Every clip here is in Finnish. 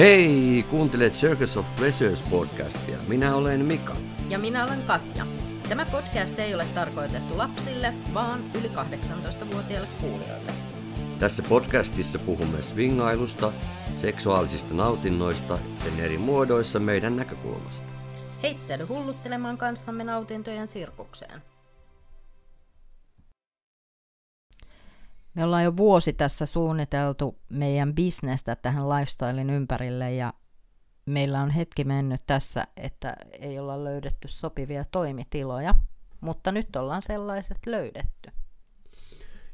Hei, kuuntelet Circus of Pleasures podcastia. Minä olen Mika. Ja minä olen Katja. Tämä podcast ei ole tarkoitettu lapsille, vaan yli 18-vuotiaille kuulijoille. Tässä podcastissa puhumme swingailusta, seksuaalisista nautinnoista, sen eri muodoissa meidän näkökulmasta. Heittäydy hulluttelemaan kanssamme nautintojen sirkukseen. Me ollaan jo vuosi tässä suunniteltu meidän bisnestä tähän lifestylein ympärille ja meillä on hetki mennyt tässä, että ei olla löydetty sopivia toimitiloja, mutta nyt ollaan sellaiset löydetty.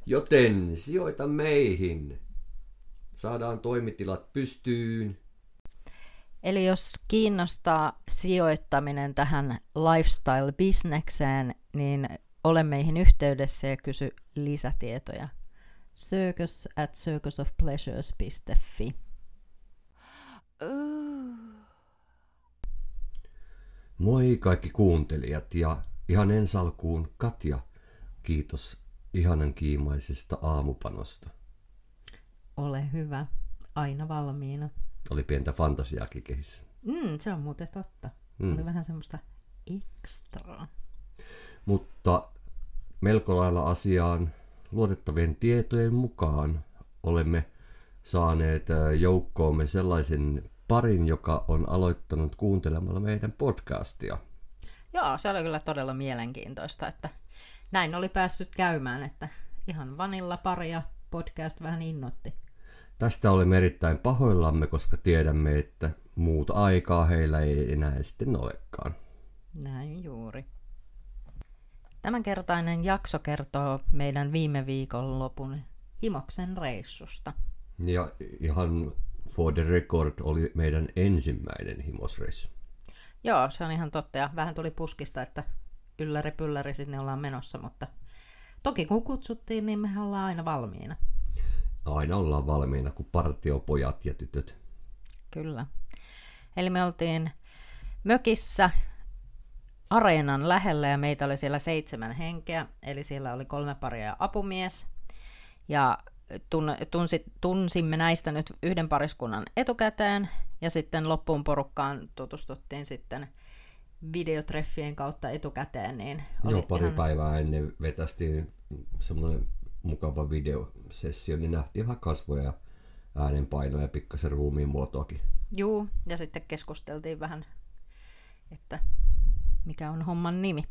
Joten sijoita meihin. Saadaan toimitilat pystyyn. Eli jos kiinnostaa sijoittaminen tähän lifestyle-bisnekseen, niin ole meihin yhteydessä ja kysy lisätietoja circus at circusofpleasures.fi. Moi kaikki kuuntelijat ja ihan ensalkuun Katja, kiitos ihanan kiimaisesta aamupanosta. Ole hyvä, aina valmiina. Oli pientä fantasiaakin kehissä. Mm, se on muuten totta. Mm. Oli vähän semmoista ekstraa. Mutta melko lailla asiaan luotettavien tietojen mukaan olemme saaneet joukkoomme sellaisen parin, joka on aloittanut kuuntelemalla meidän podcastia. Joo, se oli kyllä todella mielenkiintoista, että näin oli päässyt käymään, että ihan vanilla paria podcast vähän innotti. Tästä olemme erittäin pahoillamme, koska tiedämme, että muuta aikaa heillä ei enää sitten olekaan. Näin juuri. Tämänkertainen jakso kertoo meidän viime viikon lopun Himoksen reissusta. Ja ihan for the record oli meidän ensimmäinen himosreissu. Joo, se on ihan totta. Ja vähän tuli puskista, että ylläri pylläri sinne ollaan menossa, mutta toki kun kutsuttiin, niin me ollaan aina valmiina. Aina ollaan valmiina kuin partiopojat ja tytöt. Kyllä. Eli me oltiin mökissä areenan lähellä ja meitä oli siellä seitsemän henkeä, eli siellä oli kolme paria ja apumies. Ja tunsi, tunsimme näistä nyt yhden pariskunnan etukäteen ja sitten loppuun porukkaan tutustuttiin sitten videotreffien kautta etukäteen. Niin oli Joo, pari ihan... päivää ennen vetästiin semmoinen mukava videosessio, niin nähtiin vähän kasvoja ja äänenpainoja ja pikkasen ruumiin muotoakin. Joo, ja sitten keskusteltiin vähän, että mikä on homman nimi.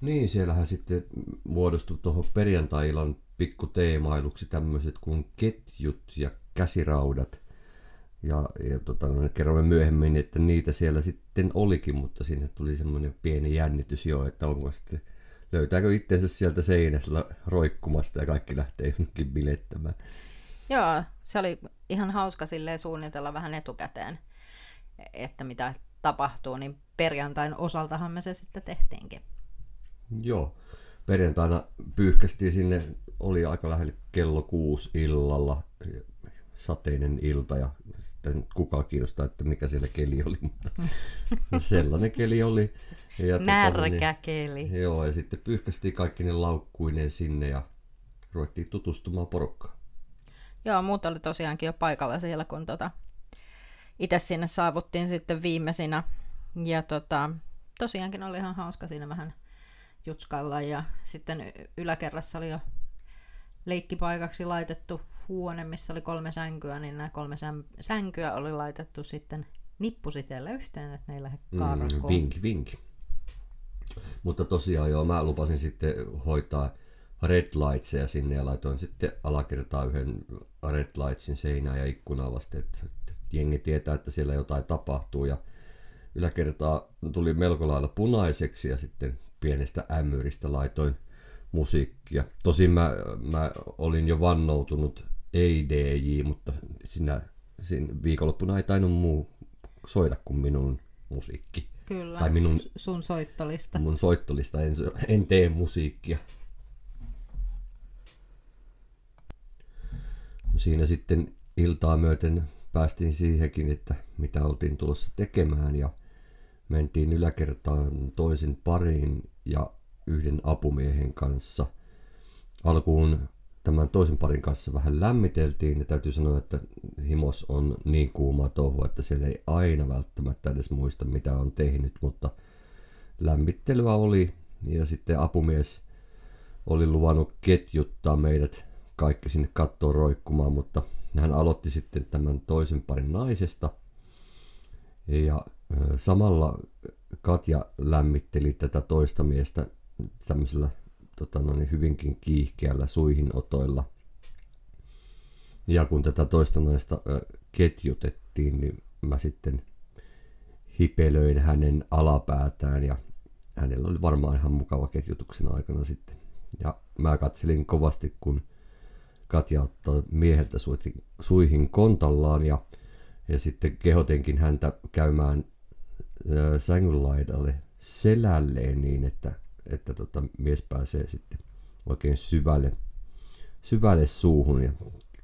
Niin, siellähän sitten muodostui tuohon perjantai-illan pikkuteemailuksi tämmöiset kuin ketjut ja käsiraudat. Ja, ja tota, no, kerromme myöhemmin, että niitä siellä sitten olikin, mutta sinne tuli semmoinen pieni jännitys jo, että onko sitten, löytääkö itsensä sieltä seinässä roikkumasta ja kaikki lähtee jonnekin bilettämään. Joo, se oli ihan hauska silleen suunnitella vähän etukäteen, että mitä tapahtuu, niin perjantain osaltahan me se sitten tehtiinkin. Joo, perjantaina pyyhkästiin sinne, oli aika lähellä kello kuusi illalla, sateinen ilta ja sitten kukaan kiinnostaa, että mikä siellä keli oli, mutta sellainen keli oli. Ja Märkä tota, niin, keli. Joo, ja sitten pyyhkästiin kaikki ne laukkuineen sinne ja ruvettiin tutustumaan porukkaan. Joo, muut oli tosiaankin jo paikalla siellä, kun tota, itse sinne saavuttiin sitten viimeisinä. Ja tota, tosiaankin oli ihan hauska siinä vähän jutskailla ja sitten yläkerrassa oli jo leikkipaikaksi laitettu huone, missä oli kolme sänkyä, niin nämä kolme sänkyä oli laitettu sitten nippusiteellä yhteen, että ne ei lähde mm, Vink, vink. Mutta tosiaan joo, mä lupasin sitten hoitaa red lightseja sinne ja laitoin sitten alakertaa yhden red lightsin seinään ja ikkunaa vasten, että jengi tietää, että siellä jotain tapahtuu ja yläkertaa tuli melko lailla punaiseksi ja sitten pienestä ämmyristä laitoin musiikkia. Tosin mä, mä olin jo vannoutunut EIDJ, mutta siinä, siinä viikonloppuna ei tainnut muu soida kuin minun musiikki. Kyllä, tai minun, sun soittolista. Mun soittolista, en, en tee musiikkia. Siinä sitten iltaa myöten päästiin siihenkin, että mitä oltiin tulossa tekemään ja mentiin yläkertaan toisen parin ja yhden apumiehen kanssa. Alkuun tämän toisen parin kanssa vähän lämmiteltiin. Ja täytyy sanoa, että himos on niin kuuma touhu, että siellä ei aina välttämättä edes muista, mitä on tehnyt, mutta lämmittelyä oli. Ja sitten apumies oli luvannut ketjuttaa meidät kaikki sinne kattoon roikkumaan, mutta hän aloitti sitten tämän toisen parin naisesta. Ja samalla Katja lämmitteli tätä toista miestä tämmöisellä tota, no niin, hyvinkin kiihkeällä suihinotoilla. Ja kun tätä toista naista ketjutettiin, niin mä sitten hipelöin hänen alapäätään ja hänellä oli varmaan ihan mukava ketjutuksen aikana sitten. Ja mä katselin kovasti, kun Katja ottaa mieheltä suihin, kontallaan ja, ja sitten kehotenkin häntä käymään sängyn laidalle selälleen niin, että että tota, mies pääsee sitten oikein syvälle, syvälle suuhun ja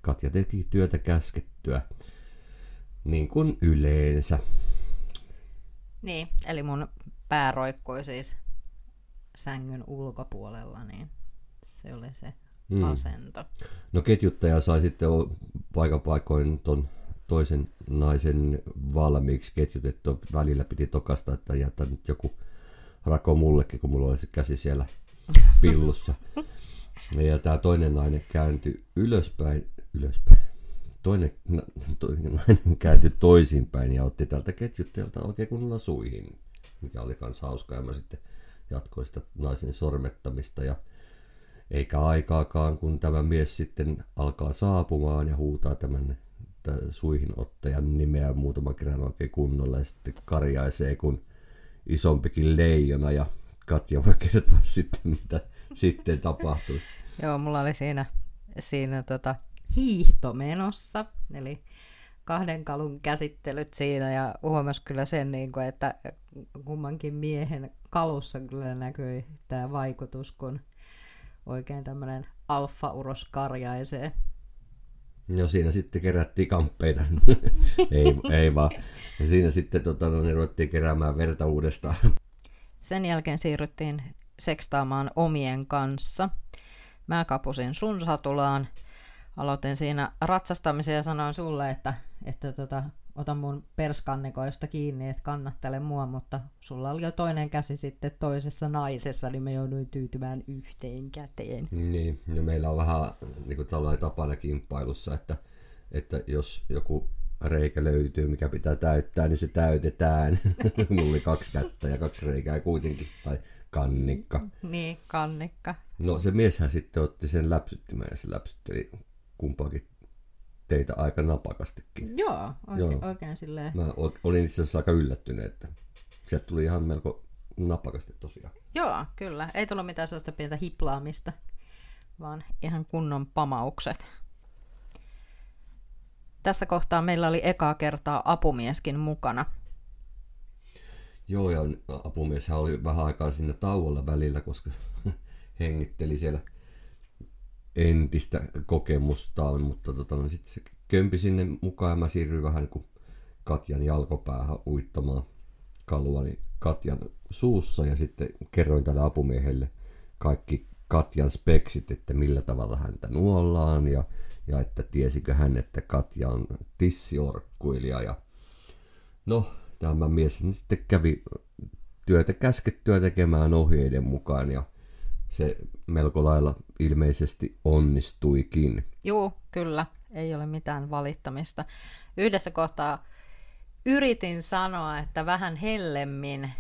Katja teki työtä käskettyä niin kuin yleensä. Niin, eli mun pää roikkui siis sängyn ulkopuolella, niin se oli se mm. asento. No ketjuttaja sai sitten paikan paikoin ton toisen naisen valmiiksi ketjutettu. Välillä piti tokasta, että jättää nyt joku rako mullekin, kun mulla oli se käsi siellä pillussa. Ja tämä toinen nainen kääntyi ylöspäin, ylöspäin. Toinen, toinen nainen kääntyi toisinpäin ja otti tältä ketjuttajalta oikein kunnolla suihin, mikä oli kans hauskaa. Ja mä sitten jatkoin sitä naisen sormettamista ja eikä aikaakaan, kun tämä mies sitten alkaa saapumaan ja huutaa tämän suihinottajan nimeä muutaman kerran oikein kunnolla ja sitten karjaisee, kun isompikin leijona ja Katja voi kertoa sitten, mitä sitten tapahtui. Joo, mulla oli siinä, siinä tota, hiihto menossa, eli kahden kalun käsittelyt siinä ja huomasi kyllä sen, niin kuin, että kummankin miehen kalussa kyllä näkyi tämä vaikutus, kun oikein tämmöinen alfa-uros karjaisee. No siinä sitten kerättiin kamppeita. ei, ei vaan. Ja siinä sitten tota, no, niin ruvettiin keräämään verta uudestaan. Sen jälkeen siirryttiin sekstaamaan omien kanssa. Mä kapusin sun satulaan. Aloitin siinä ratsastamisen ja sanoin sulle, että, että tota, ota mun perskannikoista kiinni, että kannattele mua, mutta sulla oli jo toinen käsi sitten toisessa naisessa, niin me jouduin tyytymään yhteen käteen. Niin, ja meillä on vähän niin kuin tällainen tapana kimppailussa, että, että jos joku reikä löytyy, mikä pitää täyttää, niin se täytetään. Mulla oli kaksi kättä ja kaksi reikää kuitenkin, tai kannikka. Niin, kannikka. No se mieshän sitten otti sen läpsyttimään ja se läpsytteli kumpaakin teitä aika napakastikin. Joo, oikein, Joo. oikein silleen. Mä olin itse asiassa aika yllättynyt, että sieltä tuli ihan melko napakasti tosiaan. Joo, kyllä. Ei tullut mitään sellaista pientä hiplaamista, vaan ihan kunnon pamaukset. Tässä kohtaa meillä oli ekaa kertaa apumieskin mukana. Joo, ja apumieshän oli vähän aikaa sinne tauolla välillä, koska hengitteli siellä entistä kokemustaan, mutta tota, no, sitten se kömpi sinne mukaan ja mä siirryin vähän niin kuin Katjan jalkopäähän uittamaan kaluani Katjan suussa ja sitten kerroin tälle apumiehelle kaikki Katjan speksit, että millä tavalla häntä nuollaan ja, ja että tiesikö hän, että Katja on tissiorkkuilija ja no, tämä mies niin sitten kävi työtä käskettyä tekemään ohjeiden mukaan ja se melko lailla ilmeisesti onnistuikin. Joo, kyllä. Ei ole mitään valittamista. Yhdessä kohtaa yritin sanoa, että vähän hellemmin,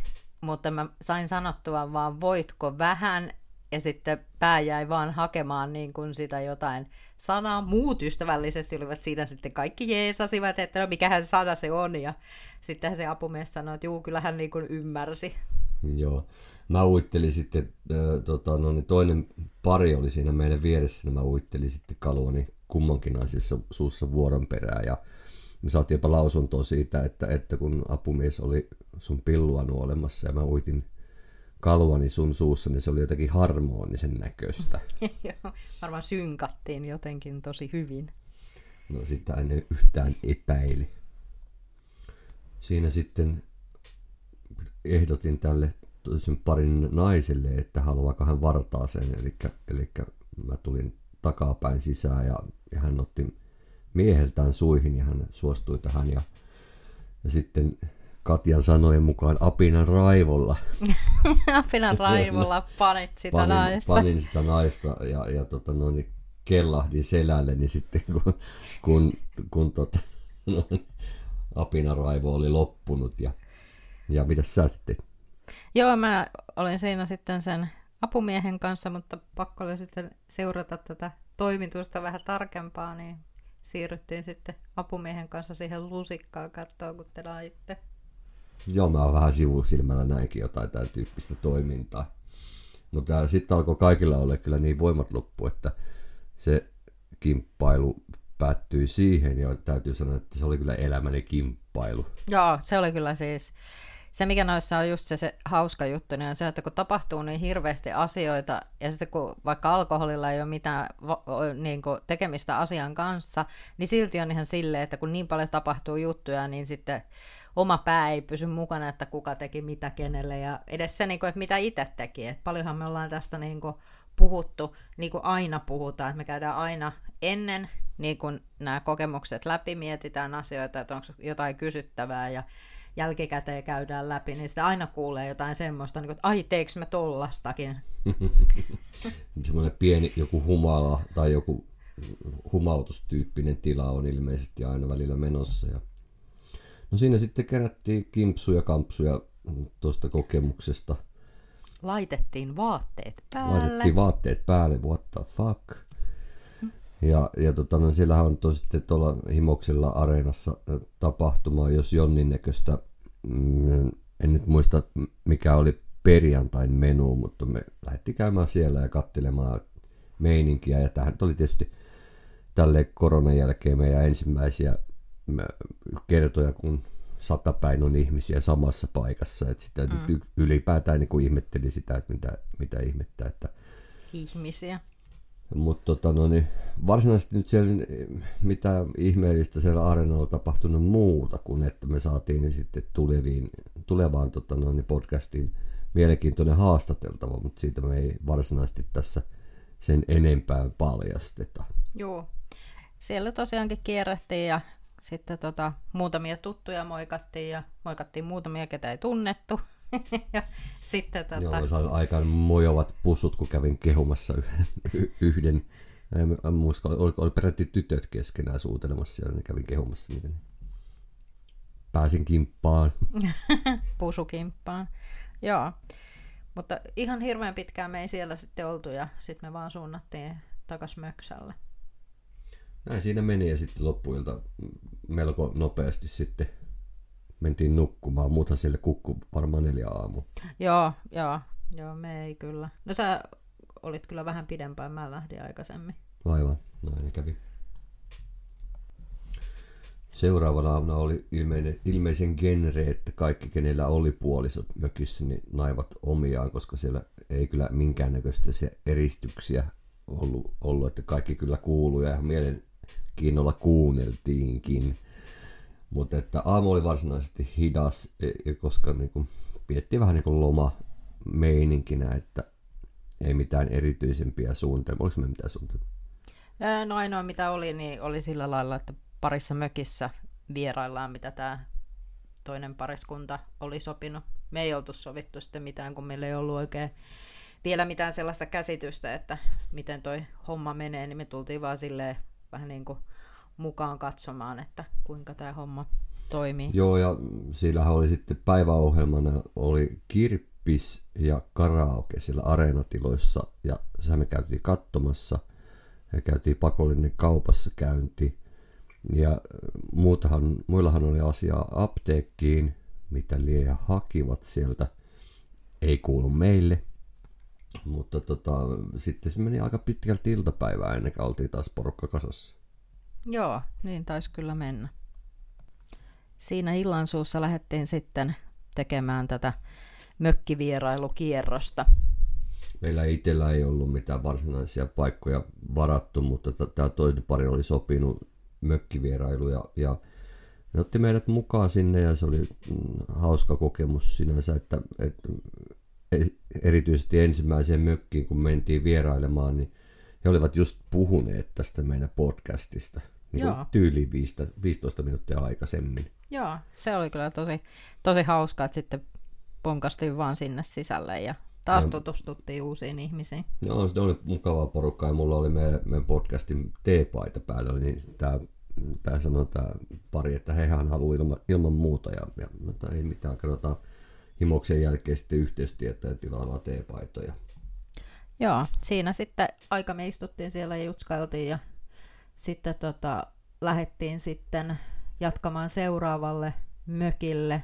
mutta mä sain sanottua vaan voitko vähän, ja sitten pää jäi vaan hakemaan niin kuin sitä jotain sanaa. Muut ystävällisesti olivat siinä sitten kaikki jeesasivat, että no mikähän sana se on, ja sitten se apumies sanoi, että juu, kyllä hän niin kuin ymmärsi. Joo mä uittelin sitten, äh, tota, no niin toinen pari oli siinä meidän vieressä, niin mä uittelin sitten kaluani kummankin naisissa suussa vuoron perään ja me saatiin jopa lausuntoa siitä, että, että kun apumies oli sun pillua nuolemassa ja mä uitin kaluani sun suussa, niin se oli jotenkin harmonisen näköistä. Joo, varmaan synkattiin jotenkin tosi hyvin. No sitä en yhtään epäili. Siinä sitten ehdotin tälle toisen parin naiselle, että haluaako hän vartaa sen. Eli, eli mä tulin takapäin sisään ja, ja hän otti mieheltään suihin ja hän suostui tähän ja, ja sitten Katjan sanojen mukaan apinan raivolla. apinan raivolla panit sitä panin, naista. Panin sitä naista ja, ja tota, no, niin kellahdin selälle, niin sitten kun, kun, kun tota, no, apinan raivo oli loppunut ja, ja mitä sä sitten? Joo, mä olin siinä sitten sen apumiehen kanssa, mutta pakko oli sitten seurata tätä toimitusta vähän tarkempaa, niin siirryttiin sitten apumiehen kanssa siihen lusikkaan katsoa, kun te laitte. Joo, mä vähän sivusilmällä näinkin jotain tämän tyyppistä toimintaa. Mutta sitten alkoi kaikilla olla kyllä niin voimat loppu, että se kimppailu päättyi siihen ja täytyy sanoa, että se oli kyllä elämäni kimppailu. Joo, se oli kyllä siis se, mikä noissa on just se, se hauska juttu, niin on se, että kun tapahtuu niin hirveästi asioita, ja sitten kun vaikka alkoholilla ei ole mitään niin kuin tekemistä asian kanssa, niin silti on ihan silleen, että kun niin paljon tapahtuu juttuja, niin sitten oma pää ei pysy mukana, että kuka teki mitä kenelle, ja edes se, niin kuin, että mitä itse teki. Et paljonhan me ollaan tästä niin kuin puhuttu, niin kuin aina puhutaan, että me käydään aina ennen niin kuin nämä kokemukset läpi, mietitään asioita, että onko jotain kysyttävää, ja jälkikäteen käydään läpi, niin sitä aina kuulee jotain semmoista, niin kuin, että ai teekö mä tollastakin. Semmoinen pieni joku humala tai joku humautustyyppinen tila on ilmeisesti aina välillä menossa. Ja... No siinä sitten kerättiin kimpsuja, kampsuja tuosta kokemuksesta. Laitettiin vaatteet päälle. Laitettiin vaatteet päälle, what the fuck. Ja, ja tota, no siellähän on sitten tuolla Himoksella areenassa tapahtuma, jos jonnin näköistä, mm, en nyt muista mikä oli perjantain menu, mutta me lähdettiin käymään siellä ja katselemaan meininkiä. Ja tähän oli tietysti tälle koronan jälkeen meidän ensimmäisiä kertoja, kun satapäin on ihmisiä samassa paikassa. Että sitä mm. ylipäätään niin kuin ihmetteli sitä, että mitä, mitä ihmettä. Että ihmisiä. Mutta tota, no niin, varsinaisesti nyt siellä mitä ihmeellistä siellä areenalla tapahtunut muuta kuin että me saatiin niin sitten tuleviin, tulevaan tota, no niin podcastiin mielenkiintoinen haastateltava, mutta siitä me ei varsinaisesti tässä sen enempää paljasteta. Joo, siellä tosiaankin kierrettiin ja sitten tota, muutamia tuttuja moikattiin ja moikattiin muutamia, ketä ei tunnettu. Ja sitten tota... Joo, sain aikaan mojovat pusut, kun kävin kehumassa yhden, yhden en muista, oli, oli peräti tytöt keskenään suutelemassa siellä, niin kävin kehumassa niitä. Niin pääsin kimppaan. Pusukimppaan. Joo. Mutta ihan hirveän pitkään me ei siellä sitten oltu ja sitten me vaan suunnattiin takas Möksälle. Näin siinä meni ja sitten loppuilta melko nopeasti sitten mentiin nukkumaan. Muuthan sille kukku varmaan neljä aamu. Joo, joo, joo, me ei kyllä. No sä olit kyllä vähän pidempään, mä lähdin aikaisemmin. Aivan, noin kävi. Seuraavana aamuna oli ilmeinen, ilmeisen genre, että kaikki, kenellä oli puolisot mökissä, niin naivat omiaan, koska siellä ei kyllä minkäännäköistä eristyksiä ollut, ollut, että kaikki kyllä kuuluu ja ihan mielenkiinnolla kuunneltiinkin. Mutta että aamu oli varsinaisesti hidas, e, koska niin kuin, pidettiin vähän niin kuin loma meininkinä, että ei mitään erityisempiä suunnitelmia. Oliko me mitään suunnitelmia? No ainoa mitä oli, niin oli sillä lailla, että parissa mökissä vieraillaan, mitä tämä toinen pariskunta oli sopinut. Me ei oltu sovittu sitten mitään, kun meillä ei ollut oikein vielä mitään sellaista käsitystä, että miten toi homma menee, niin me tultiin vaan silleen vähän niin kuin mukaan katsomaan, että kuinka tämä homma toimii. Joo, ja sillähän oli sitten päiväohjelmana oli kirppis ja karaoke siellä areenatiloissa, ja sehän me käytiin katsomassa, ja käytiin pakollinen kaupassa käynti, ja muutahan, muillahan oli asiaa apteekkiin, mitä lie hakivat sieltä, ei kuulu meille, mutta tota, sitten se meni aika pitkälti iltapäivää ennen kuin oltiin taas porukka kasassa. Joo, niin taisi kyllä mennä. Siinä illansuussa lähdettiin sitten tekemään tätä mökkivierailukierrosta. Meillä itsellä ei ollut mitään varsinaisia paikkoja varattu, mutta tämä toinen pari oli sopinut mökkivierailu ja, ja ne otti meidät mukaan sinne ja se oli mm, hauska kokemus sinänsä, että, että erityisesti ensimmäiseen mökkiin kun mentiin vierailemaan, niin he olivat just puhuneet tästä meidän podcastista niin Joo. tyyli 15 minuuttia aikaisemmin. Joo, se oli kyllä tosi, tosi hauskaa, että sitten ponkastiin vaan sinne sisälle ja taas Ja- tutustuttiin uusiin ihmisiin. No, se oli mukavaa porukkaa ja mulla oli meidän, meidän podcastin T-paita päällä, niin tämä tää sanoi tämä pari, että hehän haluaa ilma, ilman muuta ja, ja mutta ei mitään, katsotaan himoksen jälkeen sitten yhteystietä ja tilaillaan T-paitoja. Joo, siinä sitten aika me istuttiin siellä ja jutskailtiin ja sitten tota, lähdettiin sitten jatkamaan seuraavalle mökille,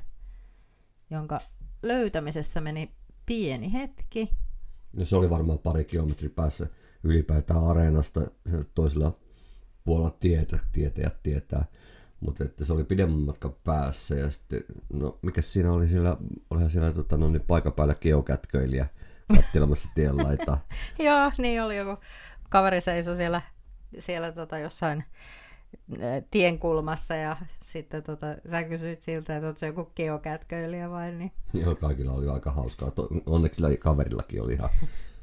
jonka löytämisessä meni pieni hetki. No se oli varmaan pari kilometriä päässä ylipäätään areenasta se toisella puolella tietä, tietäjät tietää. Mutta että se oli pidemmän matkan päässä ja sitten, no mikä siinä oli siellä, olihan siellä tota, no, niin paikan päällä geokätköilijä katselemassa tien laitaa. Joo, niin oli joku kaveri seisoi siellä, siellä tota jossain eh, tienkulmassa ja sitten tota, sä kysyit siltä, että oot se joku geokätköilijä vai niin. Joo, kaikilla oli aika hauskaa. Onneksi sillä kaverillakin oli ihan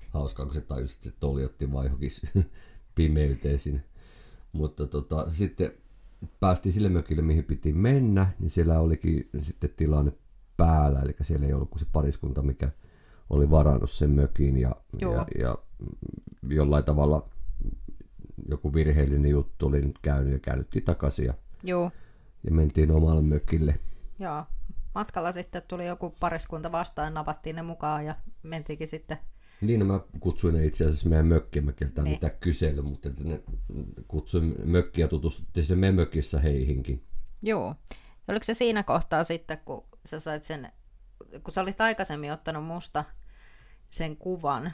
hauskaa, kun se tajusi, että se toli otti vaan johonkin pimeyteen sinne. Mutta tota, sitten päästiin sille mökille, mihin piti mennä, niin siellä olikin sitten tilanne päällä, eli siellä ei ollut kuin se pariskunta, mikä oli varannut sen mökin ja, Joo. ja, ja jollain tavalla joku virheellinen juttu oli nyt käynyt ja käännyttiin takaisin ja, Joo, ja mentiin omalle mökille. joo. Matkalla sitten tuli joku pariskunta vastaan, napattiin ne mukaan ja mentiinkin sitten Niin, no mä kutsuin ne itse asiassa meidän mökkimökiltä Niin. mitä kysely, mutta ne kutsuin mökkiä ja tutustuttiin se meidän mökissä heihinkin. Joo. Oliko se siinä kohtaa sitten, kun sä sait sen, kun sä olit aikaisemmin ottanut musta sen kuvan,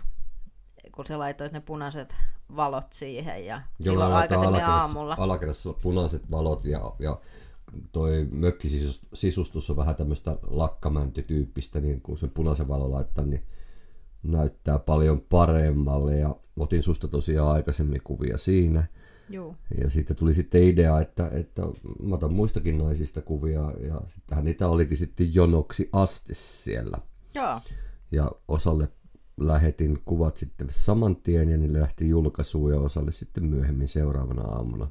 kun sä laitoit ne punaiset valot siihen ja silloin laittaa aikaisemmin alakerrassa- aamulla. Alakerrassa punaiset valot ja, ja toi mökkisisustus on vähän tämmöistä lakkamäntytyyppistä, niin kun sen punaisen valon laittaa, niin näyttää paljon paremmalle ja otin susta tosiaan aikaisemmin kuvia siinä. Joo. Ja sitten tuli sitten idea, että, että mä otan muistakin naisista kuvia ja sittenhän niitä olikin sitten jonoksi asti siellä. Joo. Ja osalle lähetin kuvat sitten saman tien ja ne lähti julkaisuun ja osalle sitten myöhemmin seuraavana aamuna.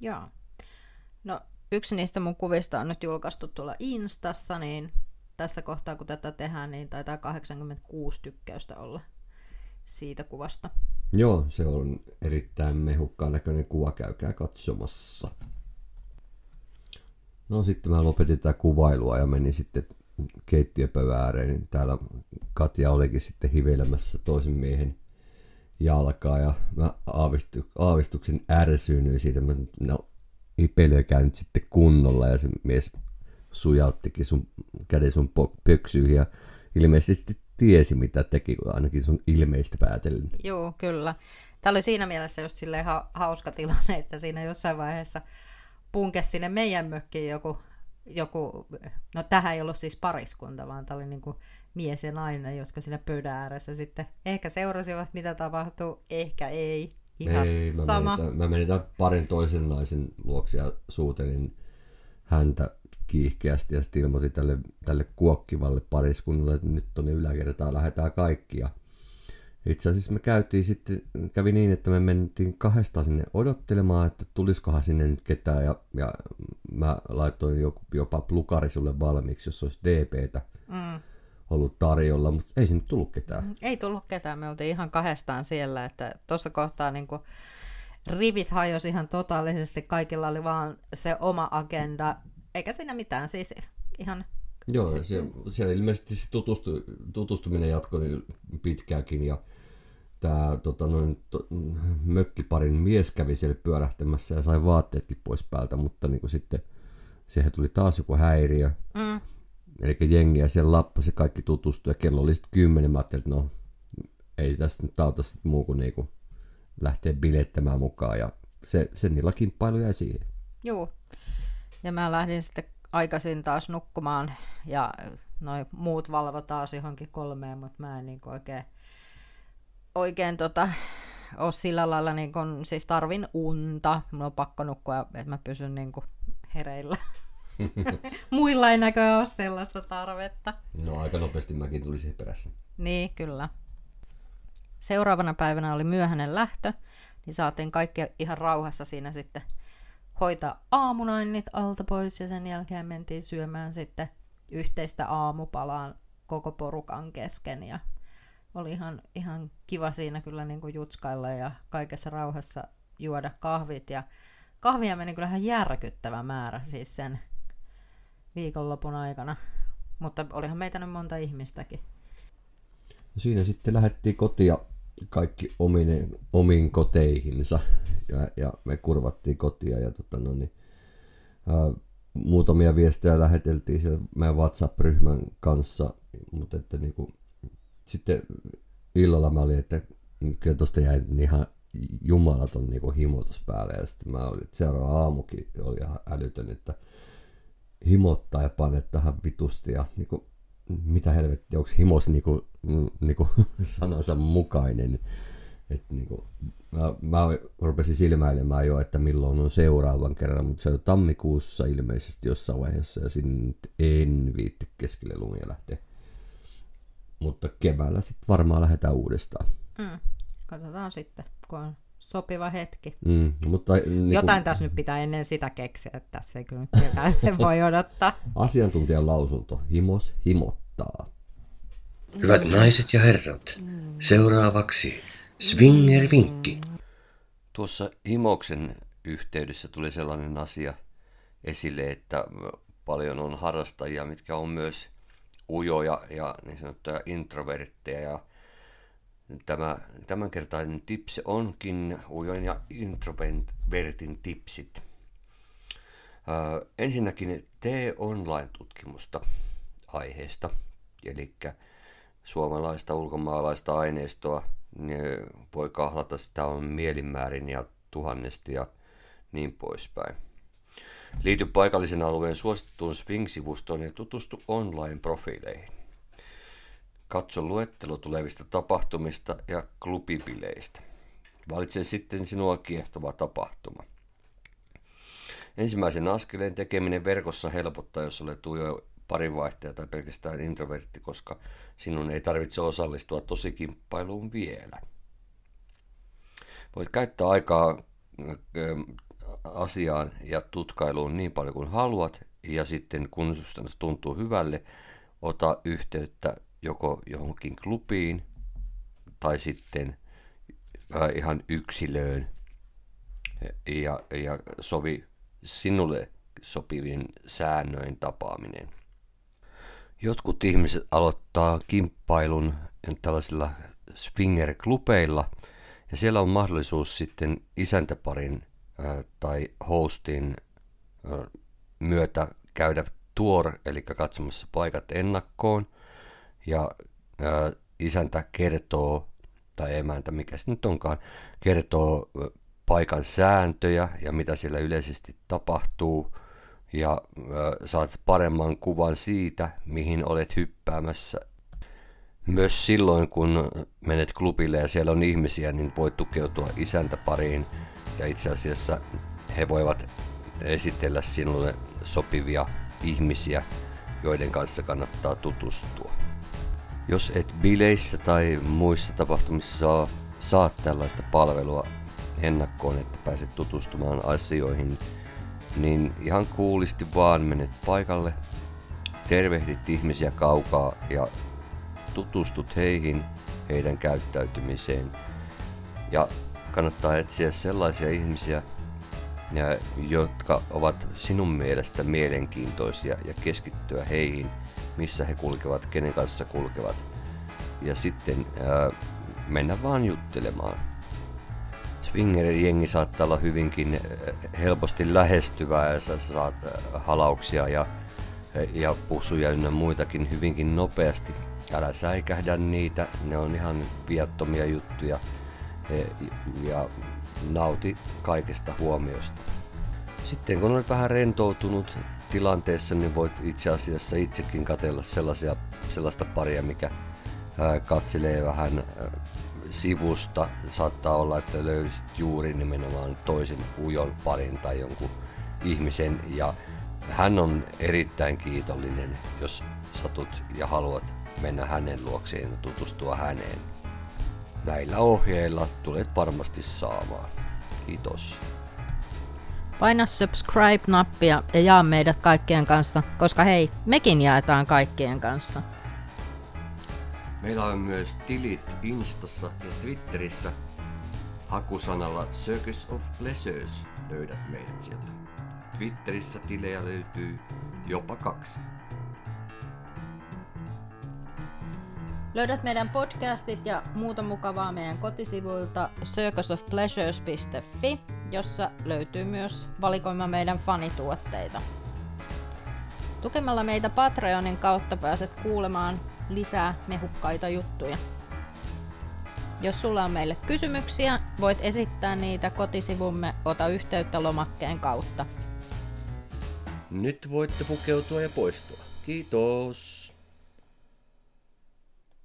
Joo. No, yksi niistä mun kuvista on nyt julkaistu tuolla Instassa, niin tässä kohtaa kun tätä tehdään, niin taitaa 86 tykkäystä olla siitä kuvasta. Joo, se on erittäin mehukkaan näköinen kuva, käykää katsomassa. No sitten mä lopetin tätä kuvailua ja menin sitten keittiöpöydän ääreen, niin täällä Katja olikin sitten hiveilemässä toisen miehen jalkaa ja mä aavistu, aavistuksen ärsyynnyin siitä, mä no, ipelöikää nyt sitten kunnolla ja se mies sujauttikin sun käden sun pöksyihin ja ilmeisesti tiesi mitä teki, ainakin sun ilmeistä päätellen. Joo, kyllä. Tämä oli siinä mielessä just silleen ha- hauska tilanne, että siinä jossain vaiheessa punkesi sinne meidän mökkiin joku, joku, no tähän ei ollut siis pariskunta, vaan tämä oli niin kuin mies ja nainen, jotka siinä pöydän ääressä sitten ehkä seurasivat, mitä tapahtuu, ehkä ei. Ihan Ei, mä sama. Menin, tämän- mä menin tämän parin toisen naisen luokse ja suutelin häntä kiihkeästi ja sitten ilmoitin tälle, tälle kuokkivalle pariskunnalle, että nyt tuonne yläkertaan lähdetään kaikki. Ja itse asiassa me käytiin sitten, kävi niin, että me mentiin kahdestaan sinne odottelemaan, että tulisikohan sinne nyt ketään ja, ja mä laitoin joku, jopa plukari sulle valmiiksi, jos olisi DPtä Mm. ollut tarjolla, mutta ei sinne tullut ketään. Ei tullut ketään, me oltiin ihan kahdestaan siellä, että tuossa kohtaa niin kuin rivit hajosi ihan totaalisesti, kaikilla oli vaan se oma agenda, eikä siinä mitään, siis ihan, Joo, ja siellä, siellä ilmeisesti se tutustu, tutustuminen jatkoi pitkäänkin ja tämä tota, noin, to, mökkiparin mies kävi siellä pyörähtämässä ja sai vaatteetkin pois päältä, mutta niin kuin sitten siihen tuli taas joku häiriö. mm, Eli jengiä siellä lappasi, kaikki tutustui ja kello oli sitten kymmenen. Mä ajattelin, että no ei tästä nyt auta sit muu kuin niinku lähteä bilettämään mukaan ja se, se niillä kimppailu jäi siihen. juu. Ja mä lähdin sitten aikaisin taas nukkumaan ja noi muut valvo taas johonkin kolmeen, mutta mä en niin oikein, oikein tota, ole sillä lailla, niin kun, siis tarvin unta, mun on pakko nukkua, että mä pysyn niin kuin hereillä. Muilla ei näköjään ole sellaista tarvetta. No aika nopeasti mäkin tulin siihen perässä. Niin, kyllä. Seuraavana päivänä oli myöhäinen lähtö. niin saatiin kaikki ihan rauhassa siinä sitten hoitaa aamunoinnit alta pois ja sen jälkeen mentiin syömään sitten yhteistä aamupalaan koko porukan kesken. Ja oli ihan, ihan kiva siinä kyllä niin kuin jutskailla ja kaikessa rauhassa juoda kahvit. Ja kahvia meni kyllä ihan järkyttävä määrä siis sen viikonlopun aikana, mutta olihan meitä nyt monta ihmistäkin. Siinä sitten lähdettiin kotia kaikki omine, omiin koteihinsa ja, ja me kurvattiin kotia ja tota, no niin, ää, muutamia viestejä läheteltiin siellä meidän WhatsApp-ryhmän kanssa, mutta että niin kuin, sitten illalla mä olin, että kyllä tuosta jäi ihan jumalaton niin kuin himotus päälle ja sitten mä olin, että seuraava aamukin oli ihan älytön, että himottaa ja pane tähän vitusti ja niin kuin, mitä helvettiä, onko himos niin kuin, niin kuin sanansa mukainen. Et niin kuin, mä, mä rupesin silmäilemään jo, että milloin on seuraavan kerran, mutta se on tammikuussa ilmeisesti jossain vaiheessa ja sinne nyt en viitti keskelle lumia lähteä. Mutta keväällä sitten varmaan lähdetään uudestaan. Mm. Katsotaan sitten, kun on sopiva hetki. Mm, mutta, niin Jotain kun... tässä nyt pitää ennen sitä keksiä, että tässä ei kyllä ketään sen voi odottaa. Asiantuntijan lausunto. Himos himottaa. Hyvät naiset ja herrat, seuraavaksi Swinger-vinkki. Tuossa Himoksen yhteydessä tuli sellainen asia esille, että paljon on harrastajia, mitkä on myös ujoja ja niin sanottuja introvertteja. Ja tämä tämänkertainen tips onkin ujoin ja introvertin tipsit. Ö, ensinnäkin tee online-tutkimusta aiheesta, eli suomalaista ulkomaalaista aineistoa niin voi kahlata sitä on mielinmäärin ja tuhannesti ja niin poispäin. Liity paikallisen alueen suosittuun Swing-sivustoon ja tutustu online-profiileihin. Katso luettelo tulevista tapahtumista ja klubibileistä. Valitse sitten sinua kiehtova tapahtuma. Ensimmäisen askeleen tekeminen verkossa helpottaa, jos olet parinvaihtaja tai pelkästään introvertti, koska sinun ei tarvitse osallistua tosikimppailuun vielä. Voit käyttää aikaa asiaan ja tutkailuun niin paljon kuin haluat, ja sitten kun sinusta tuntuu hyvälle, ota yhteyttä joko johonkin klubiin tai sitten ihan yksilöön ja, ja sovi sinulle sopivin säännöin tapaaminen. Jotkut ihmiset aloittaa kimppailun tällaisilla swinger-klubeilla, ja siellä on mahdollisuus sitten isäntäparin ää, tai hostin ää, myötä käydä tuor, eli katsomassa paikat ennakkoon, ja ää, isäntä kertoo, tai emäntä, mikä se nyt onkaan, kertoo paikan sääntöjä ja mitä siellä yleisesti tapahtuu, ja saat paremman kuvan siitä, mihin olet hyppäämässä. Myös silloin, kun menet klubille ja siellä on ihmisiä, niin voit tukeutua isäntäpariin ja itse asiassa he voivat esitellä sinulle sopivia ihmisiä, joiden kanssa kannattaa tutustua. Jos et bileissä tai muissa tapahtumissa saa, saat tällaista palvelua ennakkoon, että pääset tutustumaan asioihin, niin ihan kuulisti vaan menet paikalle, tervehdit ihmisiä kaukaa ja tutustut heihin, heidän käyttäytymiseen. Ja kannattaa etsiä sellaisia ihmisiä, jotka ovat sinun mielestä mielenkiintoisia ja keskittyä heihin, missä he kulkevat, kenen kanssa kulkevat. Ja sitten ää, mennä vaan juttelemaan. Swinger-jengi saattaa olla hyvinkin eh, helposti lähestyvää ja sä saat eh, halauksia ja, eh, ja pusuja ynnä muitakin hyvinkin nopeasti. Älä säikähdä niitä, ne on ihan viattomia juttuja ja nauti kaikesta huomiosta. Sitten kun olet vähän rentoutunut tilanteessa, niin voit itse asiassa itsekin katella sellaisia, sellaista paria, mikä katselee vähän sivusta saattaa olla, että löysit juuri nimenomaan toisen ujon parin tai jonkun ihmisen ja hän on erittäin kiitollinen, jos satut ja haluat mennä hänen luokseen ja tutustua häneen. näillä ohjeilla tulet varmasti saamaan. Kiitos. Paina subscribe-nappia ja jaa meidät kaikkien kanssa, koska hei, mekin jaetaan kaikkien kanssa. Meillä on myös tilit Instassa ja Twitterissä. Hakusanalla Circus of Pleasures löydät meidät sieltä. Twitterissä tilejä löytyy jopa kaksi. Löydät meidän podcastit ja muuta mukavaa meidän kotisivuilta circusofpleasures.fi, jossa löytyy myös valikoima meidän fanituotteita. Tukemalla meitä Patreonin kautta pääset kuulemaan lisää mehukkaita juttuja. Jos sulla on meille kysymyksiä, voit esittää niitä kotisivumme Ota yhteyttä lomakkeen kautta. Nyt voitte pukeutua ja poistua. Kiitos.